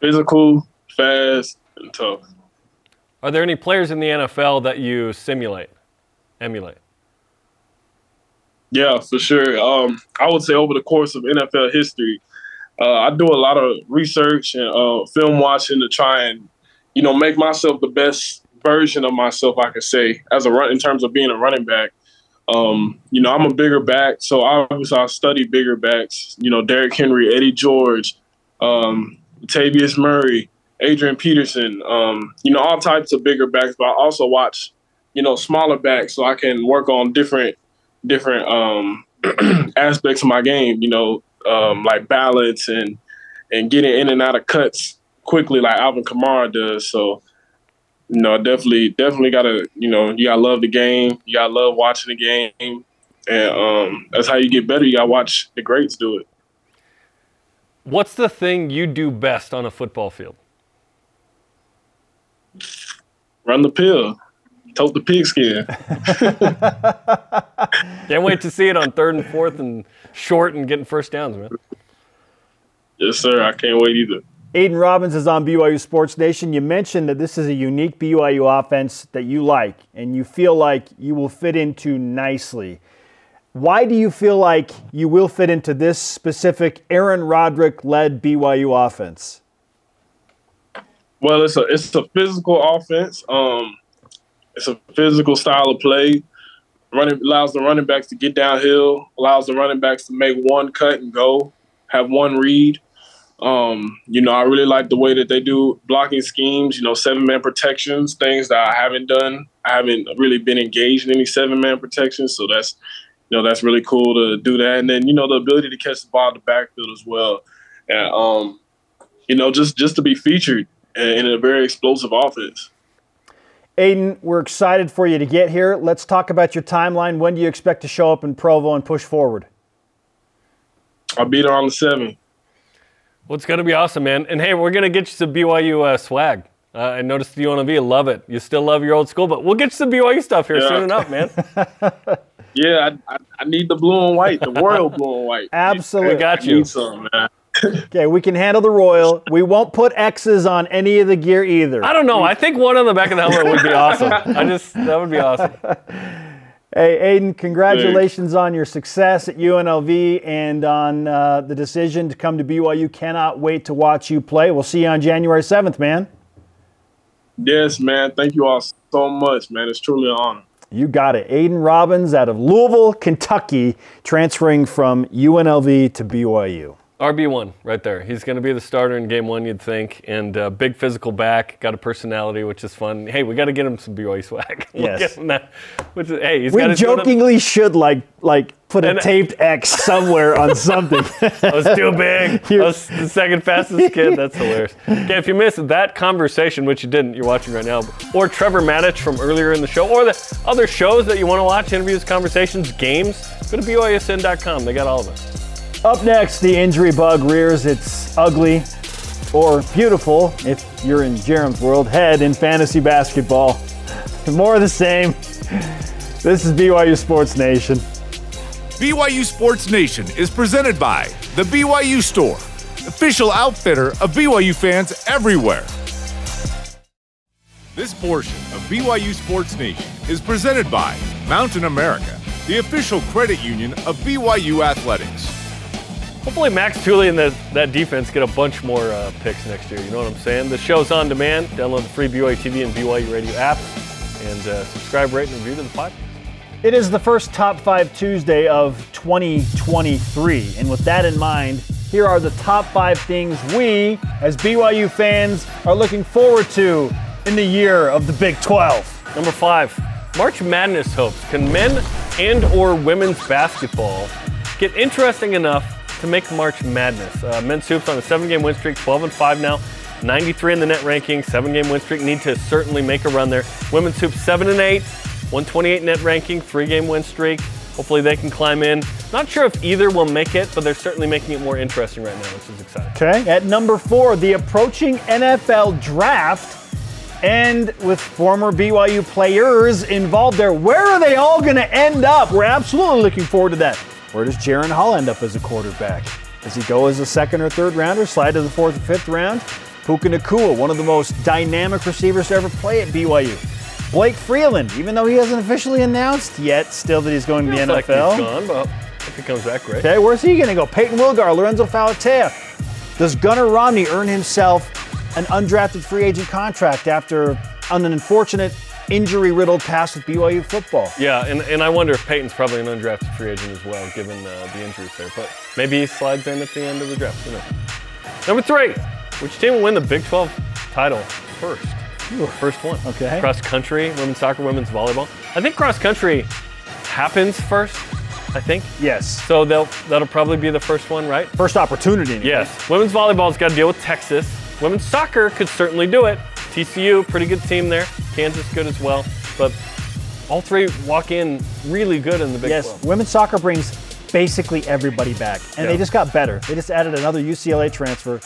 Physical, fast, and tough. Are there any players in the NFL that you simulate, emulate? Yeah, for sure. Um, I would say over the course of NFL history, uh, I do a lot of research and uh, film watching to try and, you know, make myself the best version of myself I could say as a run in terms of being a running back. Um, you know, I'm a bigger back, so obviously I study bigger backs. You know, Derrick Henry, Eddie George, um, Tavius Murray, Adrian Peterson, um, you know, all types of bigger backs, but I also watch, you know, smaller backs so I can work on different different um, [clears throat] aspects of my game, you know, um, like balance and and getting in and out of cuts quickly like Alvin Kamara does. So, you know, definitely definitely gotta, you know, you gotta love the game, you gotta love watching the game. And um, that's how you get better. You gotta watch the greats do it. What's the thing you do best on a football field? Run the pill. Tote the pigskin. [laughs] [laughs] Can't wait to see it on third and fourth and short and getting first downs, man. Yes, sir. I can't wait either. Aidan Robbins is on BYU Sports Nation. You mentioned that this is a unique BYU offense that you like and you feel like you will fit into nicely. Why do you feel like you will fit into this specific Aaron Roderick led BYU offense? Well, it's a it's a physical offense. Um, it's a physical style of play. Running allows the running backs to get downhill, allows the running backs to make one cut and go, have one read. Um, you know, I really like the way that they do blocking schemes, you know, seven man protections, things that I haven't done. I haven't really been engaged in any seven man protections. So that's, you know, that's really cool to do that. And then, you know, the ability to catch the ball in the backfield as well. And, um, you know, just, just to be featured in a very explosive offense. Aidan, we're excited for you to get here. Let's talk about your timeline. When do you expect to show up in Provo and push forward? I'll be there on the 7th. Well, it's going to be awesome, man. And hey, we're going to get you some BYU uh, swag. Uh, I noticed the UNLV, love it. You still love your old school, but we'll get you some BYU stuff here yeah. soon enough, man. [laughs] yeah, I, I, I, need the blue and white, the royal blue and white. [laughs] Absolutely. I got you. I need some, man [laughs] okay, we can handle the Royal. We won't put X's on any of the gear either. I don't know. I think one on the back of the helmet would be awesome. I just that would be awesome. Hey, Aidan, congratulations on your success at UNLV and on uh, the decision to come to BYU. Cannot wait to watch you play. We'll see you on January 7th, man. Yes, man. Thank you all so much, man. It's truly an honor. You got it. Aidan Robbins out of Louisville, Kentucky, transferring from UNLV to BYU. RB1 right there. He's going to be the starter in game one, you'd think. And uh, big physical back, got a personality, which is fun. Hey, we got to get him some BYU swag. [laughs] Yes. that, which is, hey, he's we jokingly should like like put a and, taped X somewhere on [laughs] something. I was too big. [laughs] I was the second fastest kid. That's hilarious. Okay, if you missed that conversation, which you didn't, you're watching right now, or Trevor Matich from earlier in the show, or the other shows that you want to watch, interviews, conversations, games, go to BYUSN.com. They got all of it. Up next, the injury bug rears its ugly or beautiful, if you're in Jarom's world, head in fantasy basketball. [laughs] More of the same. This is BYU Sports Nation. BYU Sports Nation is presented by The BYU Store, official outfitter of BYU fans everywhere. This portion of BYU Sports Nation is presented by Mountain America, the official credit union of BYU Athletics. Hopefully, Max Tooley and the, that defense get a bunch more uh, picks next year. You know what I'm saying? The show's on demand. Download the free BYU TV and BYU Radio app and uh, subscribe, rate, and review to the podcast. It is the first Top 5 Tuesday of 2023. And with that in mind, here are the top five things we, as BYU fans, are looking forward to in the year of the Big 12. Number five, March Madness hopes. Can men and or women's basketball get interesting enough to make March Madness. Uh, men's hoops on a seven-game win streak, 12 and 5 now. 93 in the net ranking, seven-game win streak. Need to certainly make a run there. Women's hoops seven and eight, 128 net ranking, three-game win streak. Hopefully they can climb in. Not sure if either will make it, but they're certainly making it more interesting right now, which is exciting. Okay. At number four, the approaching NFL draft. And with former BYU players involved there, where are they all going to end up? We're absolutely looking forward to that. Where does Jaren Hall end up as a quarterback? Does he go as a second or third rounder, slide to the fourth or fifth round? Puka Nacua, one of the most dynamic receivers to ever play at BYU. Blake Freeland, even though he hasn't officially announced yet, still that he's going to the like NFL. he's gone, but if he comes back, great. Okay, where's he going to go? Payton Wilgar, Lorenzo Fauatea. Does Gunnar Romney earn himself an undrafted free agent contract after an unfortunate injury-riddled past with BYU football? Yeah, and, and I wonder if Payton's probably an undrafted free agent as well, given uh, the injuries there. But maybe he slides in at the end of the draft. Who knows? Number three, which team will win the Big 12 title first? First one. Okay. Cross country, women's soccer, women's volleyball. I think cross country happens first. I think. Yes. So they'll that'll probably be the first one, right? First opportunity. anyway. Yes. Women's volleyball's got to deal with Texas. Women's soccer could certainly do it. TCU, pretty good team there. Kansas, good as well. But all three walk in really good in the Big Yes. 12. Women's soccer brings basically everybody back, and they just got better. They just added another UCLA transfer.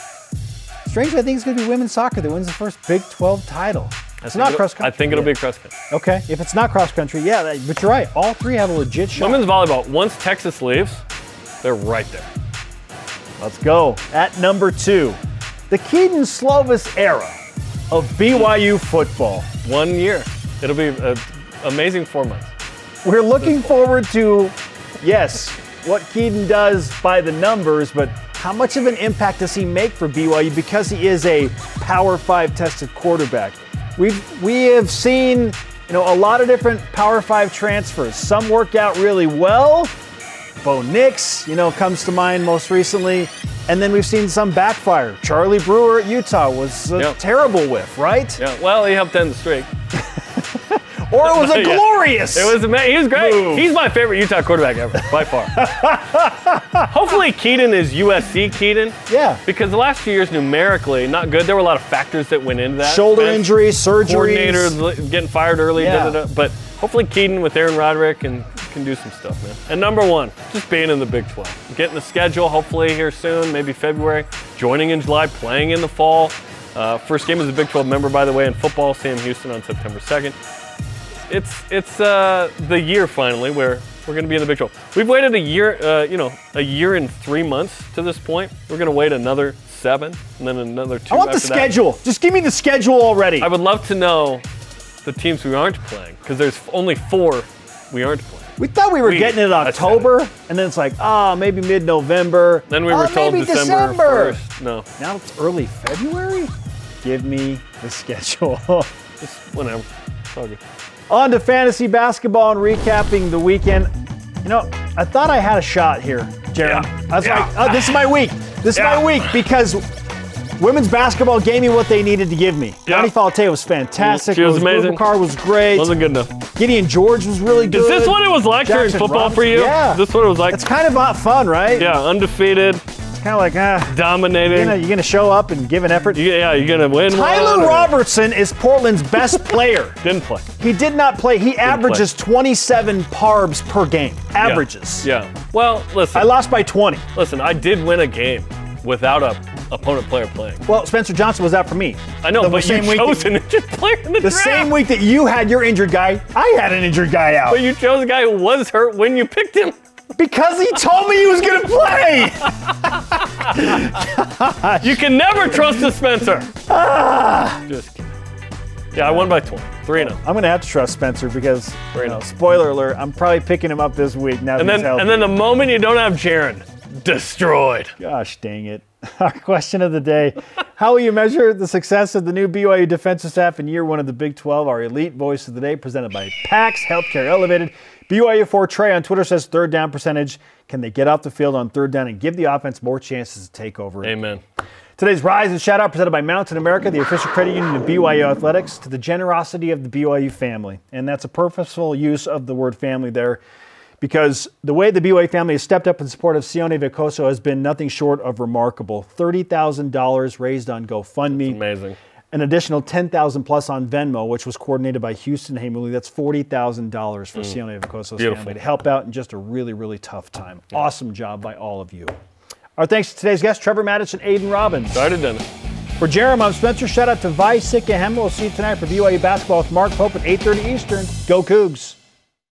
Strangely, I think it's going to be women's soccer that wins the first Big 12 title. I It's think not cross country. I think it'll Yeah. be cross country. Okay, if it's not cross country, yeah, that- but you're right. All three have a legit shot. Women's volleyball, once Texas leaves, they're right there. Let's go. At number two, the Kedon Slovis era of BYU football. One year. It'll be an amazing four months. We're looking forward to, yes, what Kedon does by the numbers, but how much of an impact does he make for BYU because he is a Power Five tested quarterback? We've we have seen, you know, a lot of different Power Five transfers. Some work out really well. Bo Nix, you know, comes to mind most recently. And then we've seen some backfire. Charlie Brewer at Utah was a Yep. terrible whiff, right? Yeah. Well, he helped end the streak. [laughs] Or it was [laughs] a Yeah. glorious. It was amazing. he was great. Move. He's my favorite Utah quarterback ever, by far. [laughs] Hopefully Kedon is USC Kedon. Yeah. Because the last few years numerically not good. There were a lot of factors that went into that. shoulder Bench injuries, surgeries. coordinator getting fired early. Yeah. Da, da, da. But hopefully Kedon with Aaron Roderick and can do some stuff, man. And number one, just being in the Big 12, getting the schedule hopefully here soon, maybe February. Joining in July, playing in the fall. Uh, first game as a Big 12 member, by the way, in football. Sam Houston on September 2nd. It's it's uh, the year finally where we're going to be in the Big 12. We've waited a year, uh, you know, a year and three months to this point. We're going to wait another seven, and then another two. I want the after that. schedule. Just give me the schedule already. I would love to know the teams we aren't playing because there's only four we aren't playing. We thought we were we- getting it in I October, and then it's like, ah, maybe mid-November. Then we Oh, were told maybe December, December. 1st. No, Now it's early February. Give me the [laughs] schedule. just whenever. It's all good. On to fantasy basketball and recapping the weekend. You know, I thought I had a shot here, Jarom. Yeah. I was Yeah. like, oh, this is my week. This is Yeah. my week because women's basketball gave me what they needed to give me. Yeah. Connie Falte was fantastic. She was Rose amazing. Bubakar was great. Wasn't good enough. Gideon George was really good. Is this what it was like during football for you? Yeah. This what it was like? It's kind of not fun, right? yeah, undefeated, It's kind of like, ah, dominating. you know, you're going to show up and give an effort. You- yeah, you're gonna win. one Tyler or- Robertson is Portland's best [laughs] player. didn't play. He did not play. He averages 27 parbs per game. Yeah. Averages. Yeah. Well, listen. I lost by 20. listen, I did win a game without a opponent player playing. Well, Spencer Johnson was out for me. I know, The but you same week chose that- an injured player in the, The draft. same week that you had your injured guy, I had an injured guy out. But you chose a guy who was hurt when you picked him. because he told me he was going to play. [laughs] You can never trust a Spencer. Ah. Just kidding. Yeah, I won by 20. 3 0. I'm going to have to trust Spencer because, you know, spoiler alert, I'm probably picking him up this week now And then, he's healthy. and then the moment you don't have Jaron, destroyed. Gosh dang it. [laughs] Our question of the day How will you measure the success of the new BYU defensive staff in year one of the Big 12? Our elite voice of the day, presented by PAX Healthcare Elevated. BYU 4 Trey on Twitter says third down percentage. Can they get off the field on third down and give the offense more chances to take over? Amen. Today's Rise and Shout Out presented by Mountain America, the official credit union of BYU Athletics, to the generosity of the BYU family. And that's a purposeful use of the word family there. Because the way the BYU family has stepped up in support of Sione Veikoso has been nothing short of remarkable. $30,000 raised on GoFundMe. Amazing. An additional 10,000 plus on Venmo, which was coordinated by Houston Hamuli. That's $40,000 for mm. Sione Veikoso's Beautiful. family to help out in just a really, really tough time. Awesome job by all of you. Our thanks to today's guests, Trevor Matich and Aidan Robbins. Started Dennis. For Jarom, I'm Spencer. Shout out to Vi Sikahema. We'll see you tonight for BYU basketball with Mark Pope at 8.30 Eastern. Go Cougs.